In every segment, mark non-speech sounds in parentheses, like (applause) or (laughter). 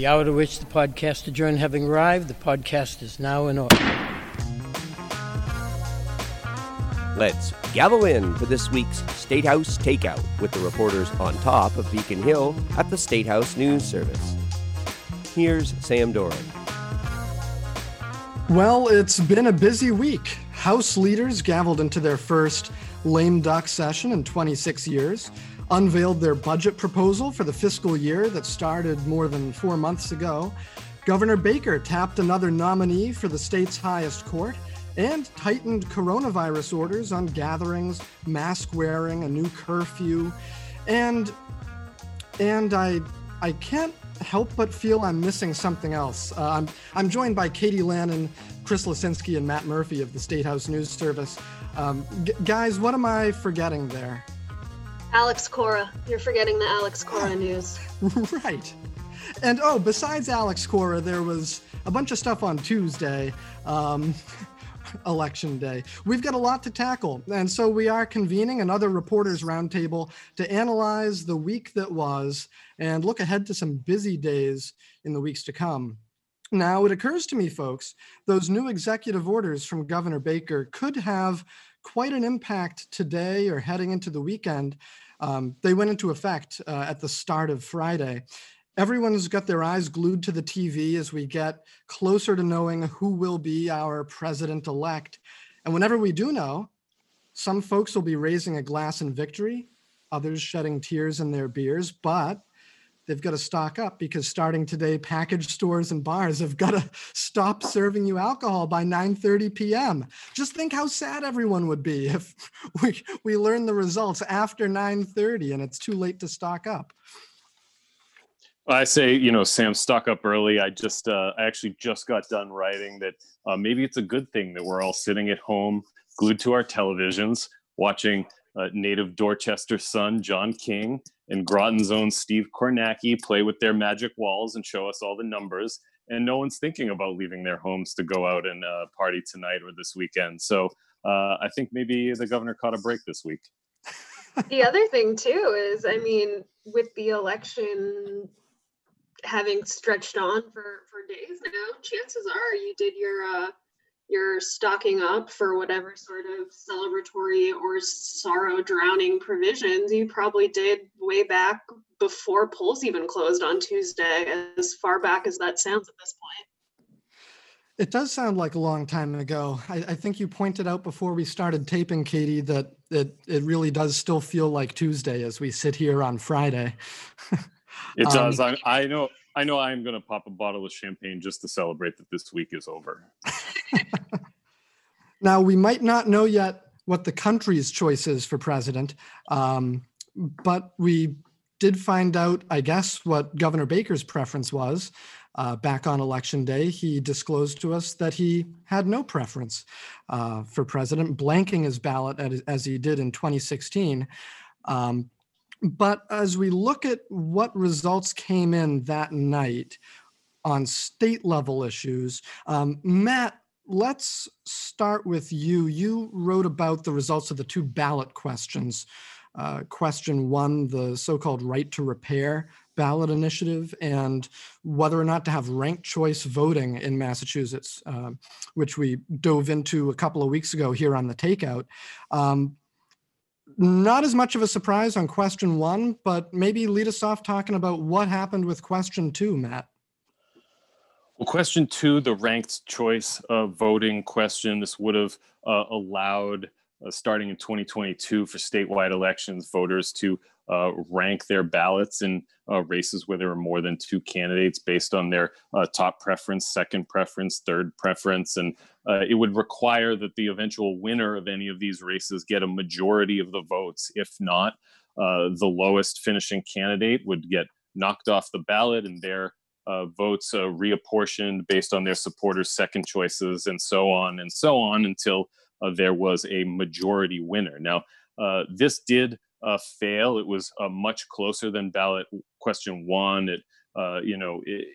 The hour to which the podcast adjourned having arrived, the podcast is now in order. Let's gavel in for this week's State House Takeout with the reporters on top of Beacon Hill at the State House News Service. Here's Sam Doran. Well, it's been a busy week. House leaders gavelled into their first lame duck session in 26 years, unveiled their budget proposal for the fiscal year that started more than four months ago. Governor Baker tapped another nominee for the state's highest court and tightened coronavirus orders on gatherings, mask wearing, a new curfew, and and I I can't help but feel I'm missing something else. Uh, I'm I'm joined by Katie Lannan, Chris Lisinski, and Matt Murphy of the State House News Service. Um, g- guys, what am I forgetting there? Alex Cora. You're forgetting the Alex Cora (laughs) news. right. And oh, besides Alex Cora, there was a bunch of stuff on Tuesday. Um, (laughs) election day. We've got a lot to tackle, and so we are convening another reporters roundtable to analyze the week that was and look ahead to some busy days in the weeks to come. Now, it occurs to me, folks, those new executive orders from Governor Baker could have quite an impact today or heading into the weekend. Um, they went into effect uh, at the start of Friday. Everyone's got their eyes glued to the TV as we get closer to knowing who will be our president elect. And whenever we do know, some folks will be raising a glass in victory, others shedding tears in their beers, but they've got to stock up because starting today package stores and bars have got to (laughs) stop serving you alcohol by 9:30 p.m. Just think how sad everyone would be if (laughs) we we learn the results after 9:30 and it's too late to stock up. I say, you know, Sam, stock up early. I just, uh, I actually just got done writing that uh, maybe it's a good thing that we're all sitting at home, glued to our televisions, watching uh, native Dorchester son John King and Groton's own Steve Kornacki play with their magic walls and show us all the numbers. And no one's thinking about leaving their homes to go out and uh, party tonight or this weekend. So uh, I think maybe the governor caught a break this week. the other thing too is, I mean, with the election having stretched on for for days now, chances are you did your uh, your stocking up for whatever sort of celebratory or sorrow drowning provisions you probably did way back before polls even closed on Tuesday, as far back as that sounds at this point. It does sound like a long time ago. I, I, think you pointed out before we started taping, Katie, that it, it really does still feel like Tuesday as we sit here on Friday. It um, does. I, I know. I know. I'm going to pop a bottle of champagne just to celebrate that this week is over. (laughs) (laughs) now we might not know yet what the country's choice is for president, um, but we did find out, I guess, what Governor Baker's preference was. Uh, back on election day, he disclosed to us that he had no preference uh, for president, blanking his ballot as, as he did in 2016. Um, but as we look at what results came in that night on state level issues, um, Matt, let's start with you. You wrote about the results of the two ballot questions. Uh, question one, the so called right to repair ballot initiative, and whether or not to have ranked choice voting in Massachusetts, uh, which we dove into a couple of weeks ago here on the takeout. Um, not as much of a surprise on question one, but maybe lead us off talking about what happened with question two, Matt. Well, question two, the ranked choice of voting question, this would have uh, allowed, uh, starting in 2022 for statewide elections, voters to uh, rank their ballots in uh, races where there are more than two candidates based on their uh, top preference, second preference, third preference. And uh, it would require that the eventual winner of any of these races get a majority of the votes. If not, uh, the lowest finishing candidate would get knocked off the ballot and their uh, votes reapportioned based on their supporters' second choices and so on and so on until there was a majority winner. Now, this did uh, fail. It was uh, much closer than ballot question one. It, uh, you know, it,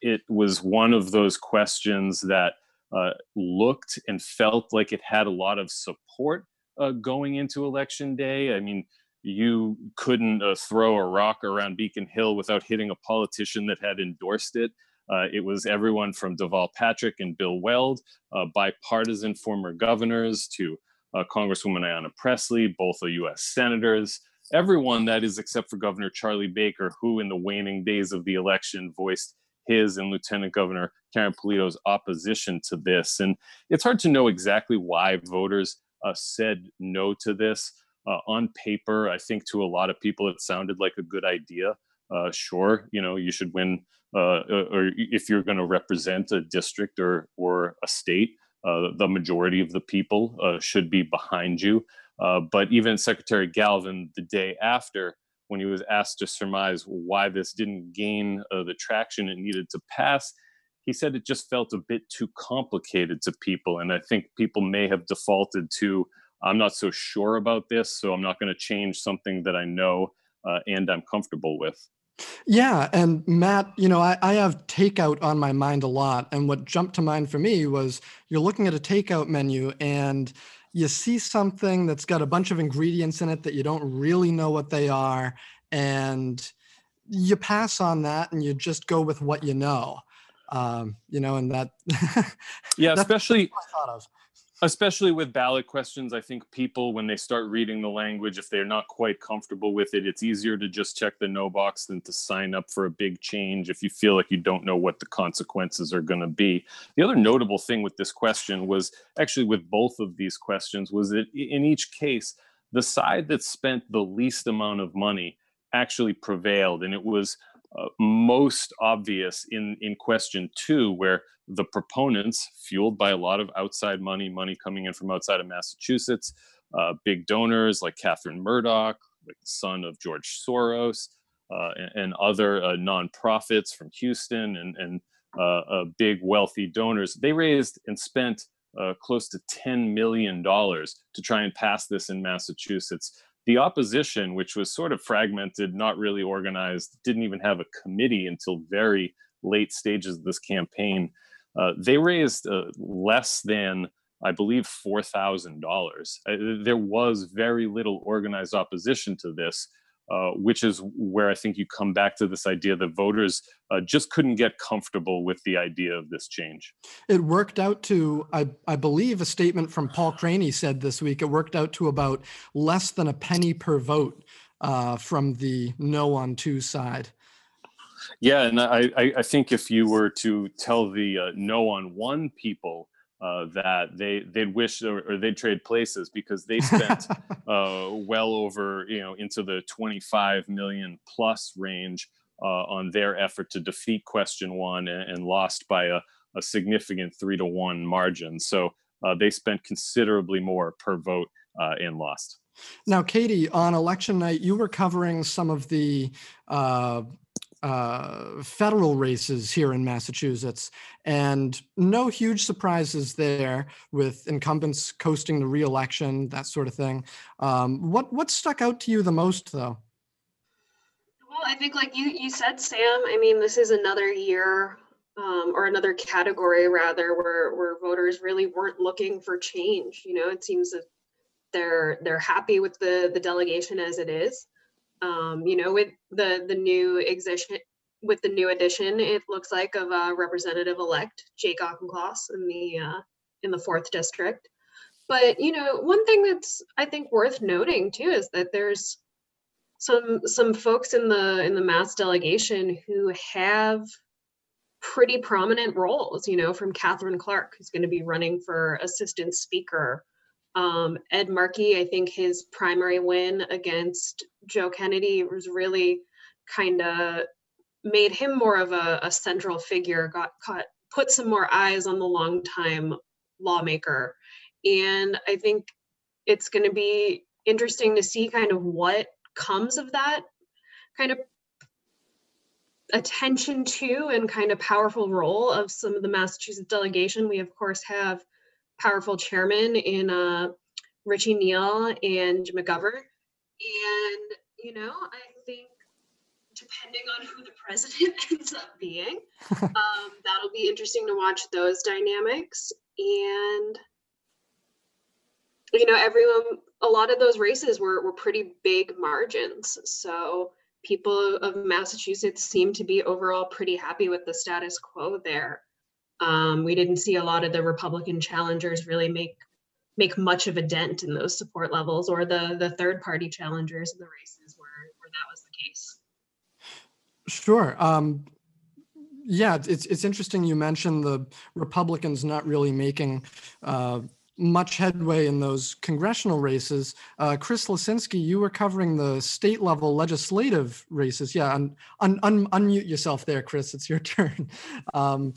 it, was one of those questions that uh, looked and felt like it had a lot of support uh, going into election day. I mean, you couldn't uh, throw a rock around Beacon Hill without hitting a politician that had endorsed it. Uh, it was everyone from Deval Patrick and Bill Weld, uh, bipartisan former governors, to uh, Congresswoman Ayanna Pressley, both are U.S. senators, everyone that is except for Governor Charlie Baker, who in the waning days of the election voiced his and Lieutenant Governor Karen Polito's opposition to this. And it's hard to know exactly why voters uh, said no to this. Uh, on paper, I think to a lot of people it sounded like a good idea. Uh, sure, you know, you should win, uh, uh, or if you're going to represent a district or or a state, uh, the majority of the people should be behind you. but even Secretary Galvin, the day after, when he was asked to surmise why this didn't gain the traction it needed to pass, he said it just felt a bit too complicated to people. And I think people may have defaulted to, I'm not so sure about this, so I'm not going to change something that I know uh, and I'm comfortable with. Yeah. And Matt, you know, I, I have takeout on my mind a lot. And what jumped to mind for me was you're looking at a takeout menu and you see something that's got a bunch of ingredients in it that you don't really know what they are. And you pass on that and you just go with what you know um, you know, and that. (laughs) yeah, especially. Especially with ballot questions, I think people, when they start reading the language, if they're not quite comfortable with it, it's easier to just check the no box than to sign up for a big change if you feel like you don't know what the consequences are going to be. The other notable thing with this question was actually with both of these questions was that in each case, the side that spent the least amount of money actually prevailed. And it was uh, most obvious in in question two, where the proponents, fueled by a lot of outside money, money coming in from outside of Massachusetts, uh, big donors like Kathryn Murdoch, like the son of George Soros, uh, and, and, other uh, nonprofits from Houston, and and uh, big wealthy donors, they raised and spent close to ten million dollars to try and pass this in Massachusetts the opposition, which was sort of fragmented, not really organized, didn't even have a committee until very late stages of this campaign. Uh, they raised uh, less than, I believe, $4,000. Uh, there was very little organized opposition to this. Uh, which is where I think you come back to this idea that voters uh, just couldn't get comfortable with the idea of this change. It worked out to, I, I believe, a statement from Paul Craney said this week, it worked out to about less than a penny per vote uh, from the no on two side. Yeah, and I, I think if you were to tell the uh, no on one people uh, that they they'd wish or, or, they'd trade places because they spent (laughs) uh, well over you know into the 25 million plus range uh, on their effort to defeat question one and, and lost by a, a, significant three to one margin. So uh, they spent considerably more per vote uh, and lost. Now, Katie, on election night, you were covering some of the uh, federal races here in Massachusetts, and no huge surprises there with incumbents coasting the reelection, that sort of thing. Um, what what stuck out to you the most, though? Well, I think, like you you said, Sam. I mean, this is another year. Um, or another category rather where where voters really weren't looking for change you know it seems that they're they're happy with the the delegation as it is um, you know, with the the new exhibition with the new addition, it looks like of a representative elect Jake Auchincloss in the uh, in the fourth district. But you know, one thing that's I think worth noting too is that there's some some folks in the in the mass delegation who have pretty prominent roles. You know, from Katherine Clark, who's going to be running for assistant speaker um, Ed Markey, I think his primary win against Joe Kennedy was really kind of made him more of a, a, central figure, got caught, put some more eyes on the long-time lawmaker. And I think it's going to be interesting to see kind of what comes of that kind of attention to and kind of powerful role of some of the Massachusetts delegation. We, of course, have powerful chairman in uh, Richie Neal and McGovern. And, you know, I think depending on who the (laughs) president (laughs) ends up being, (laughs) um, that'll be interesting to watch those dynamics. And, you know, everyone, a lot of those races were, were pretty big margins. So people of Massachusetts seem to be overall pretty happy with the status quo there. Um, we didn't see a lot of the Republican challengers really make make much of a dent in those support levels, or the the third party challengers in the races where where that was the case. Sure. Um, yeah, it's it's interesting you mentioned the Republicans not really making uh, much headway in those congressional races. Uh, Chris Lisinski, you were covering the state level legislative races. Yeah, un, un, un, unmute yourself there, Chris. It's your (laughs) turn. Um,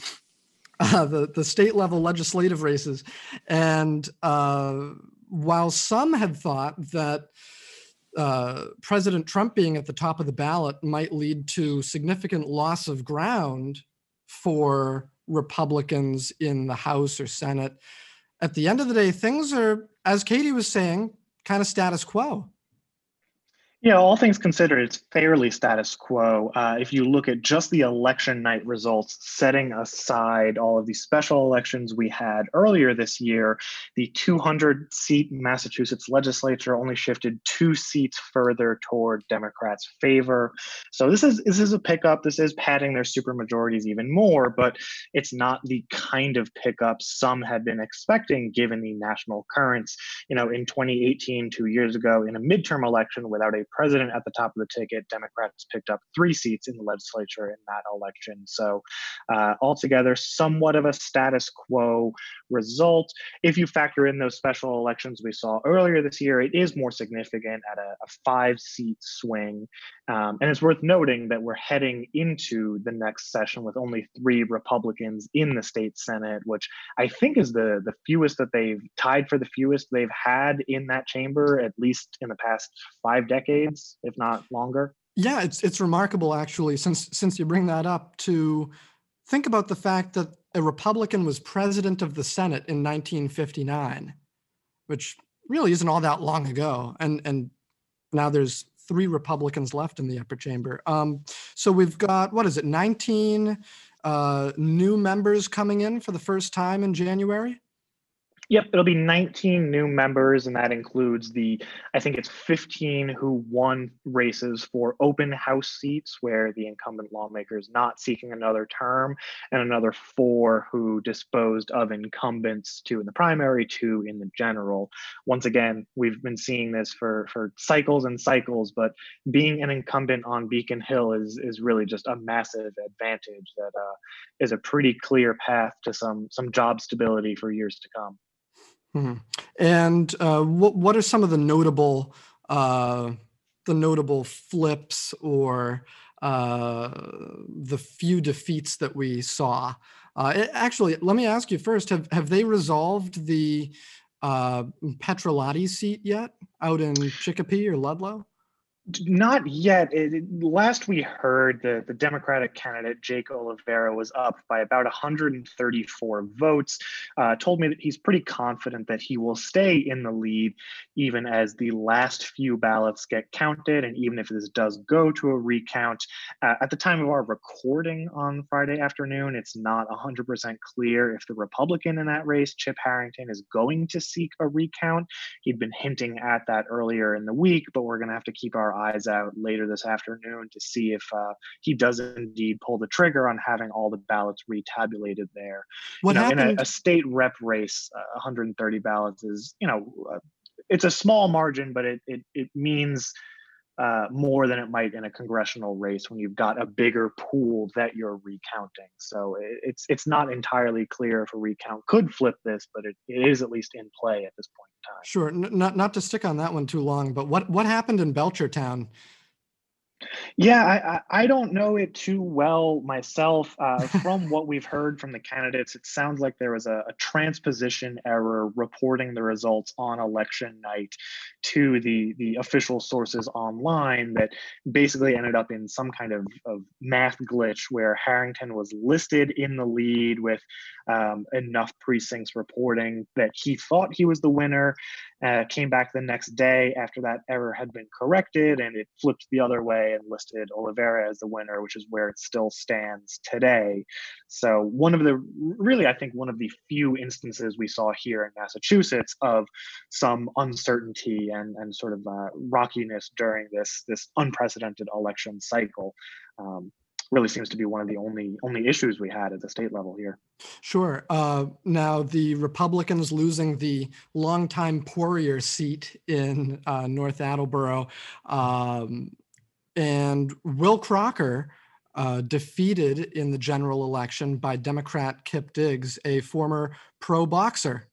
(laughs) uh, the the state level legislative races, and uh, while some had thought that. Uh, President Trump being at the top of the ballot might lead to significant loss of ground for Republicans in the House or Senate at the end of the day, things are, as Katie was saying, kind of status quo. Yeah, all things considered, it's fairly status quo. Uh, if you look at just the election night results, setting aside all of the special elections we had earlier this year, the 200 seat Massachusetts legislature only shifted two seats further toward Democrats' favor. So this is this is a pickup. This is padding their supermajorities even more, but it's not the kind of pickup some had been expecting given the national currents. You know, in 2018, two years ago, in a midterm election without a president at the top of the ticket, Democrats picked up three seats in the legislature in that election. So, uh, altogether, somewhat of a status quo result. If you factor in those special elections we saw earlier this year, it is more significant at a, a five seat swing. Um, and it's worth noting that we're heading into the next session with only three Republicans in the state Senate, which I think is the, the fewest that they've tied for the fewest they've had in that chamber, at least in the past five decades, if not longer. Yeah, it's it's remarkable actually, since since you bring that up, to think about the fact that a Republican was president of the Senate in 1959, which really isn't all that long ago. And and now there's three Republicans left in the upper chamber. Um, so we've got what is it, 19 uh, new members coming in for the first time in January? Yep, it'll be 19 new members, and that includes the, I think it's 15 who won races for open house seats where the incumbent lawmaker is not seeking another term, and another four who disposed of incumbents, two in the primary, two in the general. Once again, we've been seeing this for, for cycles and cycles, but being an incumbent on Beacon Hill is, is really just a massive advantage that uh, is a pretty clear path to some, some job stability for years to come. Mm-hmm. And uh, what what are some of the notable uh, the notable flips or uh, the few defeats that we saw? Uh, it, actually, let me ask you first: Have have they resolved the uh, Petrolati seat yet out in Chicopee or Ludlow? Not yet. It, last we heard, the, the Democratic candidate, Jake Oliveira, was up by about 134 votes. Uh, told me that he's pretty confident that he will stay in the lead, even as the last few ballots get counted. And even if this does go to a recount, uh, at the time of our recording on Friday afternoon, it's not 100% clear if the Republican in that race, Chip Harrington, is going to seek a recount. He'd been hinting at that earlier in the week, but we're going to have to keep our eyes out later this afternoon to see if uh, he does indeed pull the trigger on having all the ballots retabulated there. What you know, happened? In a, a, state rep race, uh, 130 ballots is, you know, uh, it's a small margin, but it it, it means. Uh, more than it might in a congressional race when you've got a bigger pool that you're recounting. So it, it's it's not entirely clear if a recount could flip this, but it, it is at least in play at this point time. Sure. N- not not to stick on that one too long, but what what happened in Belchertown? Yeah, I, I, I don't know it too well myself. Uh, (laughs) from what we've heard from the candidates, it sounds like there was a, a, transposition error reporting the results on election night to the the official sources online that basically ended up in some kind of, of math glitch where Harrington was listed in the lead with um, enough precincts reporting that he thought he was the winner, uh, came back the next day after that error had been corrected and it flipped the other way and listed Oliveira as the winner, which is where it still stands today. So, one of the really, I think, one of the few instances we saw here in Massachusetts of some uncertainty and, and sort of uh, rockiness during this, this unprecedented election cycle. Um, really seems to be one of the only only issues we had at the state level here. Sure. Uh, now the Republicans losing the longtime Poirier seat in uh, North Attleboro, um, and Will Crocker. Uh, defeated in the general election by Democrat Kip Diggs, a former pro boxer.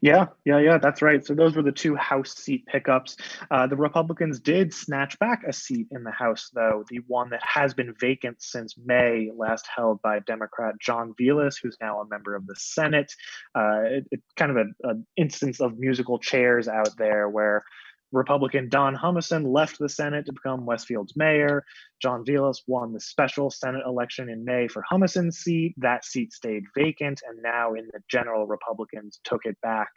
Yeah, yeah, yeah, that's right. So those were the two House seat pickups. Uh, the Republicans did snatch back a seat in the House, though, the one that has been vacant since May, last held by Democrat John Velis, who's now a member of the Senate. Uh, it, it, kind of an instance of musical chairs out there where Republican Don Humason left the Senate to become Westfield's mayor. John Velis won the special Senate election in May for Humason's seat. That seat stayed vacant, and now in the general, Republicans took it back.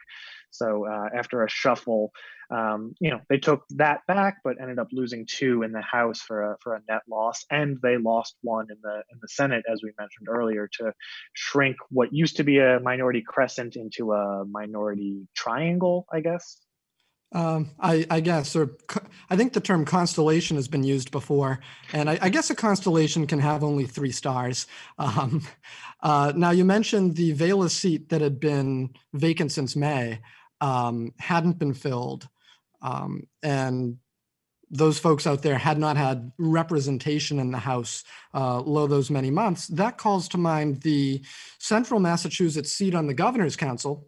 So uh, after a shuffle, um, you know, they took that back, but ended up losing two in the House for a, for a net loss, and they lost one in the in the Senate, as we mentioned earlier, to shrink what used to be a minority crescent into a minority triangle, I guess. Um, I, I, guess, or I think the term constellation has been used before, and I, I guess a constellation can have only three stars. Um, uh, now, you mentioned the Velis seat that had been vacant since May um, hadn't been filled, um, and those folks out there had not had representation in the House uh, low those many months. That calls to mind the Central Massachusetts seat on the Governor's Council,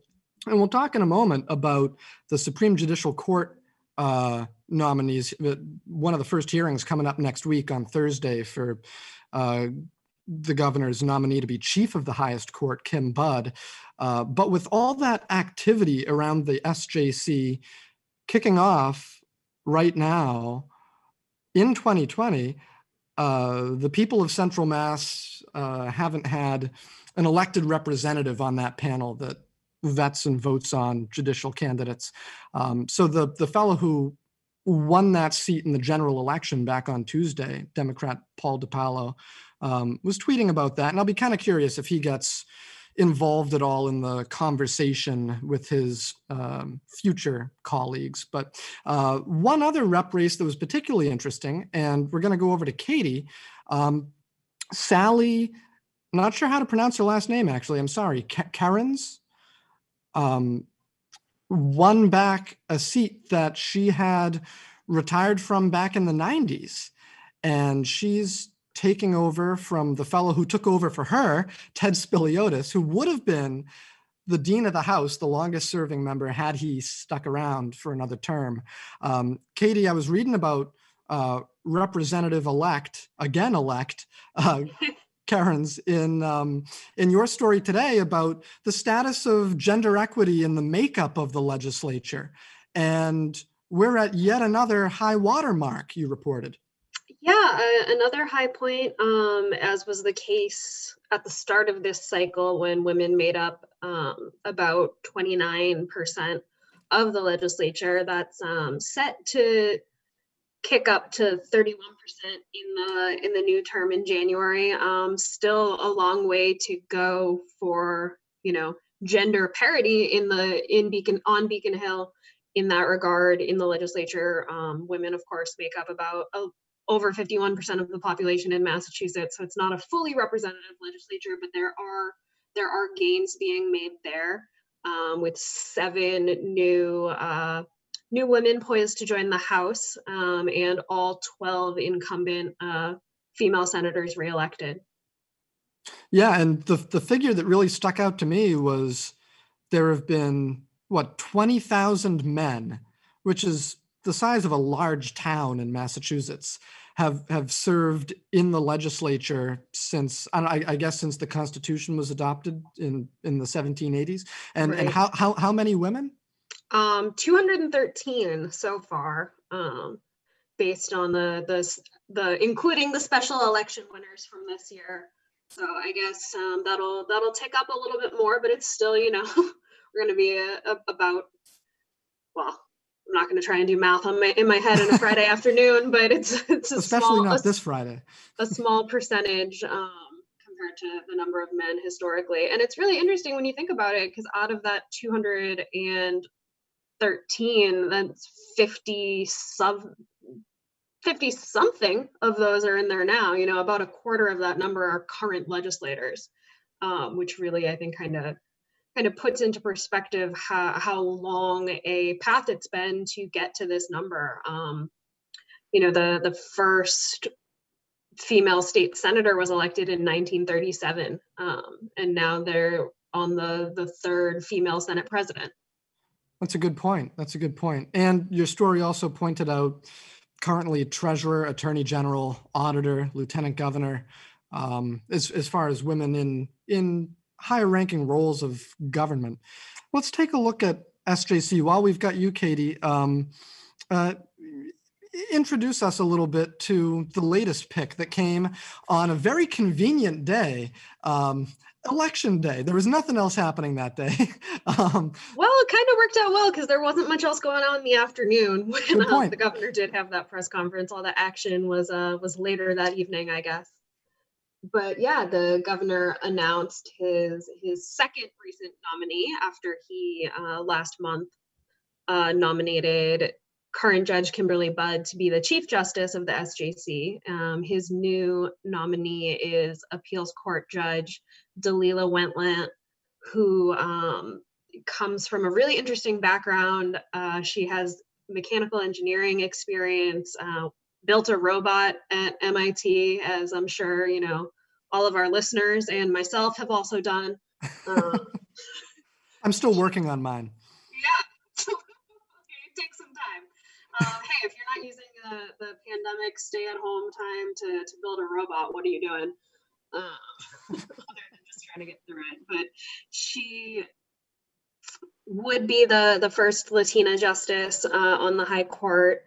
and we'll talk in a moment about the Supreme Judicial Court uh, nominees. One of the first hearings coming up next week on Thursday for uh, the governor's nominee to be chief of the highest court, Kim Budd. Uh, but with all that activity around the SJC kicking off right now in 2020, uh, the people of Central Mass uh, haven't had an elected representative on that panel that vets and votes on judicial candidates. Um, so the the fellow who won that seat in the general election back on Tuesday, Democrat Paul DePalo, um, was tweeting about that, and I'll be kind of curious if he gets involved at all in the conversation with his um, future colleagues. But uh, one other rep race that was particularly interesting, and we're going to go over to Katie. Um, Sally, not sure how to pronounce her last name. Actually, I'm sorry. Kerans um, won back a seat that she had retired from back in the 90s. And she's taking over from the fellow who took over for her, Ted Speliotis, who would have been the dean of the House, the longest serving member, had he stuck around for another term. Um, Katie, I was reading about uh, Representative elect, again elect, uh, Kerans, in um, in your story today about the status of gender equity in the makeup of the legislature, and we're at yet another high water mark. You reported. Yeah, uh, another high point, um, as was the case at the start of this cycle when women made up um, about 29% of the legislature. That's um, set to kick up to 31% in the in the new term in January. Um, still a long way to go for you know gender parity in the in Beacon on Beacon Hill in that regard in the legislature. Um, women, of course, make up about a, over 51% of the population in Massachusetts, so it's not a fully representative legislature, but there are there are gains being made there um, with seven new uh, new women poised to join the House um, and all 12 incumbent uh, female senators reelected. Yeah, and the, the figure that really stuck out to me was there have been, what, 20,000 men, which is the size of a large town in Massachusetts, have, have served in the legislature since, I, I guess, since the Constitution was adopted in, in the 1780s. And, right. and how, how, how many women? Um, 213 so far, um, based on the the the including the special election winners from this year. So I guess um, that'll that'll tick up a little bit more, but it's still you know (laughs) we're going to be a, a, about well, I'm not going to try and do math on my in my head on a Friday (laughs) afternoon, but it's it's especially small, not a, this Friday. a small percentage um, compared to the number of men historically, and it's really interesting when you think about it, because out of that 213, that's 50 sub 50 something of those are in there now. You know, about a quarter of that number are current legislators, um, which really I think kind of kind of puts into perspective how, how long a path it's been to get to this number. Um, you know, the the first female state senator was elected in 1937, um, and now they're on the the third female Senate president. That's a good point. That's a good point. And your story also pointed out currently treasurer, attorney general, auditor, lieutenant governor, um, as as far as women in in higher ranking roles of government. Let's take a look at SJC. While we've got you, Katie, um, uh, introduce us a little bit to the latest pick that came on a very convenient day. Um, election day. There was nothing else happening that day. (laughs) um, well, it kind of worked out well because there wasn't much else going on in the afternoon (laughs) when uh, the governor did have that press conference. All the action was uh, was later that evening, I guess but yeah, the governor announced his his second recent nominee after he uh, last month uh, nominated current Judge Kimberly Budd to be the Chief Justice of the SJC. Um, his new nominee is Appeals Court Judge Dalila Wendlandt, who um, comes from a really interesting background. Uh, she has mechanical engineering experience, uh, built a robot at MIT, as I'm sure you know all of our listeners and myself have also done. Um, (laughs) I'm still working on mine. Yeah, it takes some time. Um, hey, if you're not using the, the pandemic stay-at-home time to, to build a robot, what are you doing? Uh, (laughs) other than just trying to get through it. But she would be the the first Latina justice uh, on the High Court.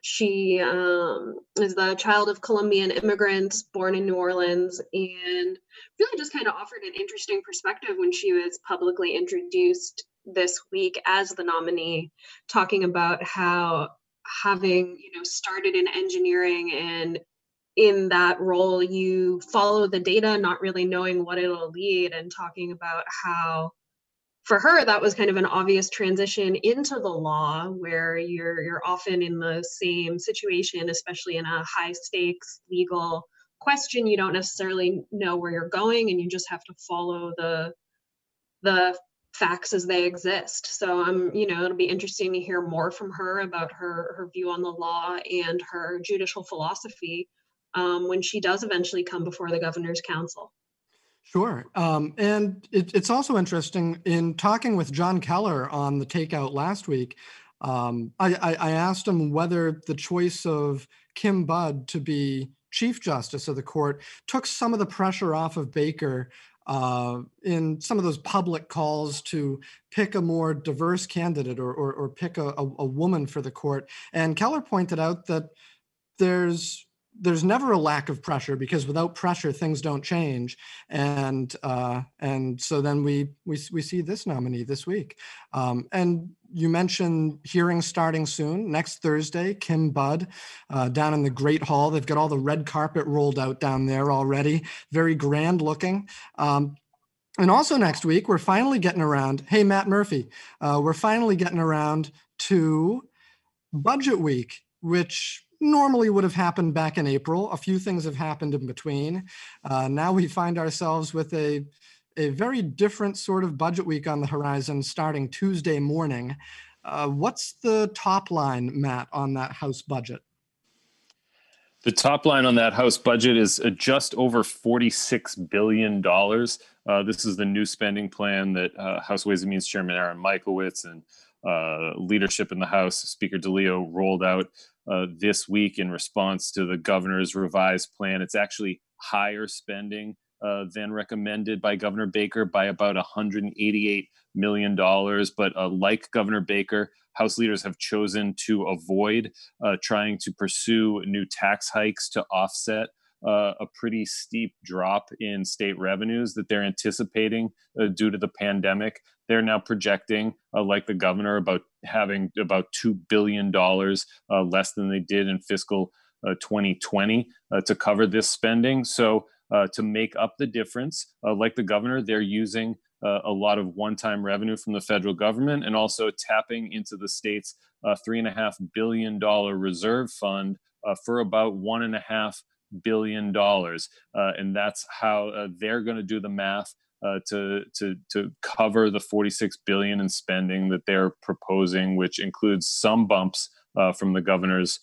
She um, is the child of Colombian immigrants born in New Orleans and really just kind of offered an interesting perspective when she was publicly introduced this week as the nominee, talking about how having you know started in engineering and in that role you follow the data not really knowing what it'll lead and talking about how for her that was kind of an obvious transition into the law where you're you're often in the same situation especially in a high stakes legal question. You don't necessarily know where you're going and you just have to follow the the facts as they exist so i'm you know it'll be interesting to hear more from her about her her view on the law and her judicial philosophy um, when she does eventually come before the governor's council Sure. Um, and it, it's also interesting in talking with John Keller on the takeout last week. Um, I, I, I, asked him whether the choice of Kim Budd to be Chief Justice of the court took some of the pressure off of Baker uh, in some of those public calls to pick a more diverse candidate or, or, or pick a, a, a woman for the court. And Keller pointed out that there's there's never a lack of pressure because without pressure things don't change. And uh, and so then we we we see this nominee this week. Um, and you mentioned hearings starting soon next thursday kim budd uh, down in the great hall. They've got all the red carpet rolled out down there already. Very grand looking. Um, and also next week we're finally getting around hey matt murphy uh, we're finally getting around to budget week which normally would have happened back in April. A few things have happened in between. Uh, now we find ourselves with a, a very different sort of budget week on the horizon starting Tuesday morning. Uh, what's the top line, Matt, on that House budget? The top line on that House budget is uh, just over $46 billion. Uh, this is the new spending plan that uh, House Ways and Means Chairman Aaron Michlewitz and uh, leadership in the House, Speaker DeLeo, rolled out uh, this week in response to the governor's revised plan. It's actually higher spending uh, than recommended by Governor Baker by about $188 million. But uh, like Governor Baker, House leaders have chosen to avoid uh, trying to pursue new tax hikes to offset uh, a pretty steep drop in state revenues that they're anticipating uh, due to the pandemic. They're now projecting, uh, like the governor, about having about $2 billion uh, less than they did in fiscal 2020 uh, uh, to cover this spending. So, to make up the difference, like the governor, they're using a lot of one-time revenue from the federal government and also tapping into the state's uh, three and a half billion dollar reserve fund for about one and a half billion dollars, uh, and that's how uh, they're going to do the math uh, to to to cover the 46 billion in spending that they're proposing, which includes some bumps from the governor's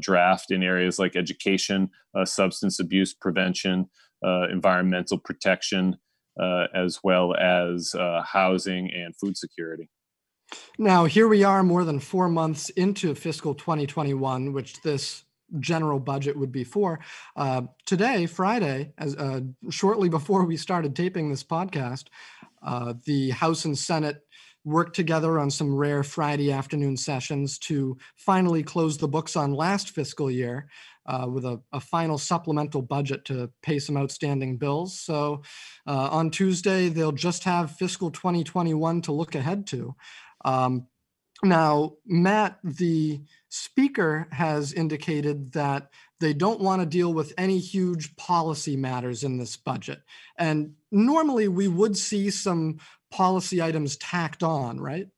draft in areas like education, substance abuse prevention, environmental protection uh, as well as uh, housing and food security. Now, here we are more than four months into fiscal 2021, which this general budget would be for. Uh, today, Friday, as uh, shortly before we started taping this podcast, uh, the House and Senate worked together on some rare Friday afternoon sessions to finally close the books on last fiscal year uh, with a, a, final supplemental budget to pay some outstanding bills. So uh, on Tuesday, they'll just have fiscal 2021 to look ahead to. Um, now, Matt, the speaker has indicated that they don't want to deal with any huge policy matters in this budget. And normally we would see some policy items tacked on, right?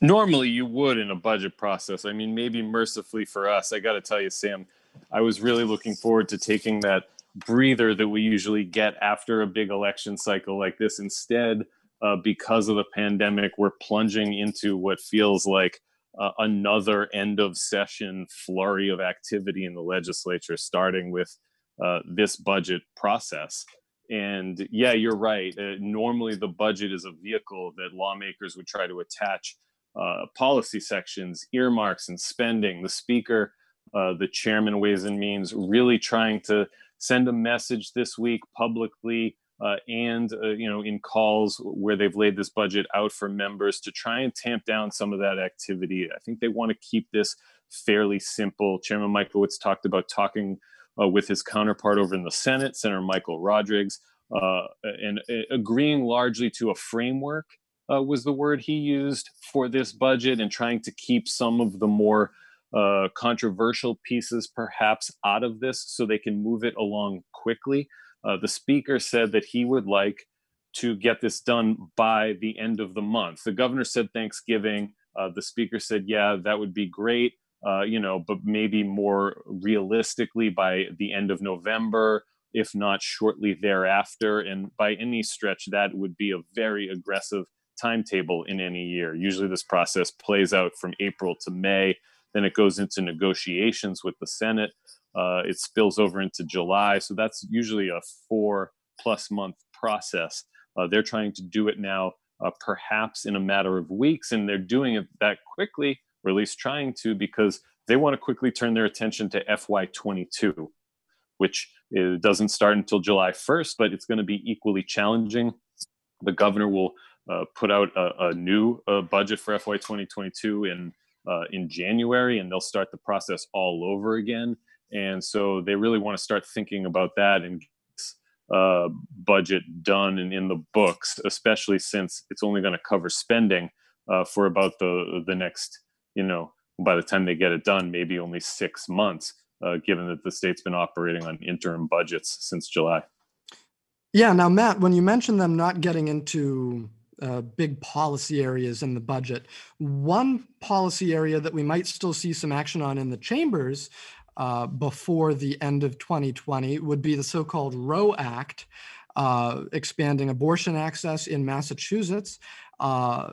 Normally, you would in a budget process. I mean, maybe mercifully for us, I got to tell you, Sam, I was really looking forward to taking that breather that we usually get after a big election cycle like this. Instead, uh, because of the pandemic, we're plunging into what feels like uh, another end of session flurry of activity in the legislature, starting with uh, this budget process. And yeah, you're right. Uh, normally, the budget is a vehicle that lawmakers would try to attach uh, policy sections, earmarks, and spending. The speaker, uh, the chairman, Ways and Means, really trying to send a message this week publicly uh, and uh, you know in calls where they've laid this budget out for members to try and tamp down some of that activity. I think they want to keep this fairly simple. Chairman Michlewitz talked about talking uh, with his counterpart over in the Senate, Senator Michael Rodrigues, uh, and agreeing largely to a framework uh, was the word he used for this budget and trying to keep some of the more uh, controversial pieces perhaps out of this so they can move it along quickly. Uh, the speaker said that he would like to get this done by the end of the month. The governor said Thanksgiving. Uh, the speaker said, yeah, that would be great, uh, you know, but maybe more realistically by the end of November, if not shortly thereafter. And by any stretch, that would be a very aggressive timetable in any year. Usually, this process plays out from April to May. Then it goes into negotiations with the Senate. Uh, it spills over into July. So that's usually a four plus month process. Uh, they're trying to do it now, uh, perhaps in a matter of weeks, and they're doing it that quickly, or at least trying to, because they want to quickly turn their attention to FY22, which doesn't start until July 1st, but it's going to be equally challenging. The governor will uh, put out a, a new uh, budget for FY 2022 in uh, in January, and they'll start the process all over again. And so they really want to start thinking about that and uh, budget done and in the books, especially since it's only going to cover spending uh, for about the the next, you know, by the time they get it done, maybe only six months, uh, given that the state's been operating on interim budgets since July. Yeah. Now, Matt, when you mentioned them not getting into uh, big policy areas in the budget. One policy area that we might still see some action on in the chambers uh, before the end of 2020 would be the so called Roe Act, uh, expanding abortion access in Massachusetts. Uh,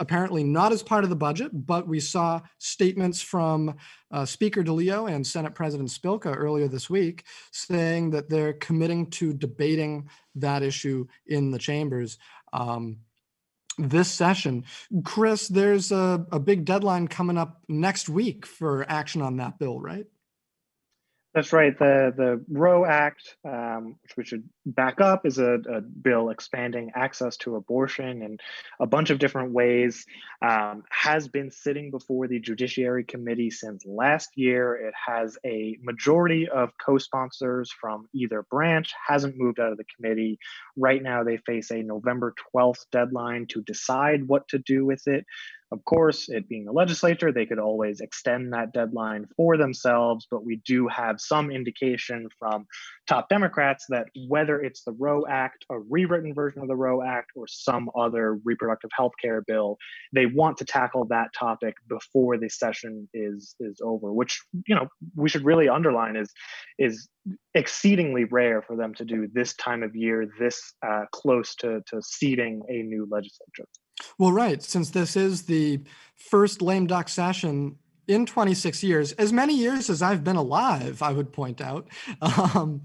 apparently not as part of the budget, but we saw statements from uh, Speaker DeLeo and Senate President Spilka earlier this week saying that they're committing to debating that issue in the chambers um, this session. Chris, there's a, a big deadline coming up next week for action on that bill, right? That's right. The the Roe Act, um, which we should back up, is a, a, bill expanding access to abortion in a bunch of different ways. Um, has been sitting before the Judiciary Committee since last year. It has a majority of co-sponsors from either branch. Hasn't moved out of the committee. Right now, they face a November 12th deadline to decide what to do with it. Of course, it being the legislature, they could always extend that deadline for themselves, but we do have some indication from top Democrats that whether it's the Roe Act, a rewritten version of the Roe Act, or some other reproductive health care bill, they want to tackle that topic before the session is is over, which you know we should really underline is is exceedingly rare for them to do this time of year, this uh, close to, to seating a new legislature. Well, right, since this is the first lame duck session in 26 years, as many years as I've been alive, I would point out, (laughs) um,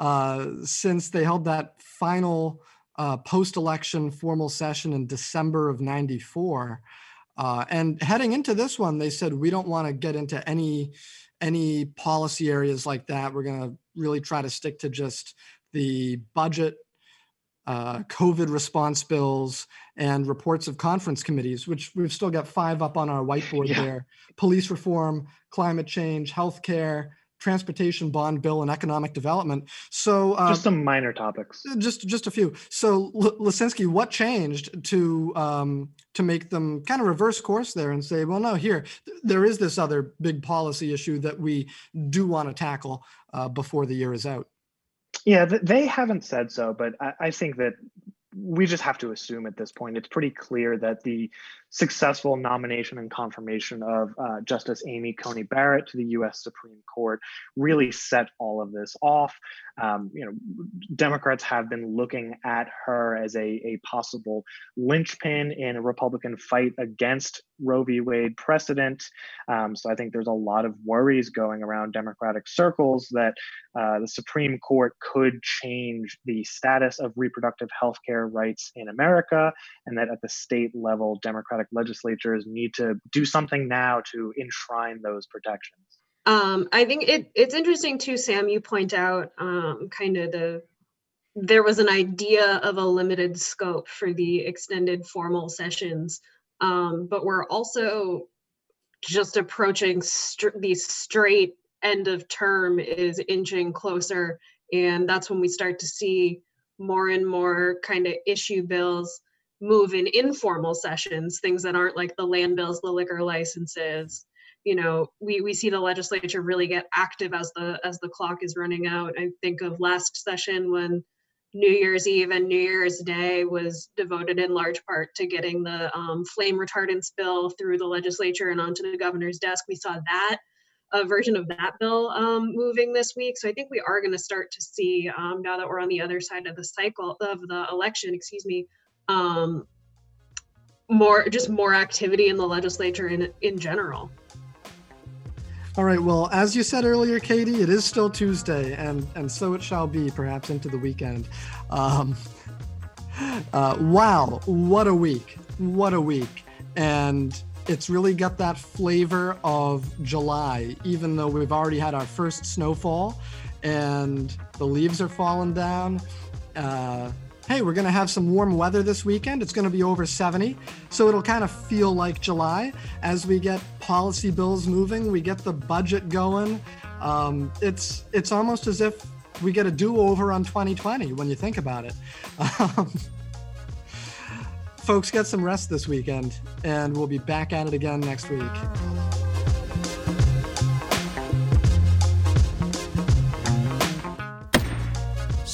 uh, since they held that final uh, post election formal session in December of 94. Uh, and heading into this one, they said, we don't want to get into any any policy areas like that. We're going to really try to stick to just the budget uh, COVID response bills and reports of conference committees, which we've still got five up on our whiteboard yeah. there police reform, climate change, healthcare, transportation bond bill, and economic development. So, uh, just some minor topics. Just just a few. So, L- Lisinski, what changed to um, to make them kind of reverse course there and say, well, no, here there is this other big policy issue that we do want to tackle uh, before the year is out. Yeah, they haven't said so, but I, think that we just have to assume at this point. It's pretty clear that the successful nomination and confirmation of uh, Justice Amy Coney Barrett to the U.S. Supreme Court really set all of this off. Um, you know, Democrats have been looking at her as a, a possible linchpin in a Republican fight against Roe v. Wade precedent. Um, so I think there's a lot of worries going around Democratic circles that uh, the Supreme Court could change the status of reproductive health care rights in America, and that at the state level, Democratic Legislatures need to do something now to enshrine those protections. Um, I think it, it's interesting too, Sam. You point out um, kind of the there was an idea of a limited scope for the extended formal sessions, um, but we're also just approaching the straight end of term is inching closer, and that's when we start to see more and more kind of issue bills move in informal sessions, things that aren't like the land bills, the liquor licenses. You know, we, we see the legislature really get active as the as the clock is running out. I think of last session when New Year's Eve and New Year's Day was devoted in large part to getting the um, flame retardants bill through the legislature and onto the governor's desk. We saw that a version of that bill um, moving this week. So I think we are going to start to see um, now that we're on the other side of the cycle of the election, excuse me, um, more just more activity in the legislature in in general. All right. Well, as you said earlier, Katie, it is still Tuesday, and and so it shall be, perhaps into the weekend. Um, (laughs) uh, wow, what a week! What a week! And it's really got that flavor of July, even though we've already had our first snowfall, and the leaves are falling down. Uh, hey, we're going to have some warm weather this weekend. It's going to be over 70. So it'll kind of feel like July as we get policy bills moving, we get the budget going. Um, it's it's almost as if we get a do-over on 2020 when you think about it. Um, (laughs) folks, get some rest this weekend, and we'll be back at it again next week.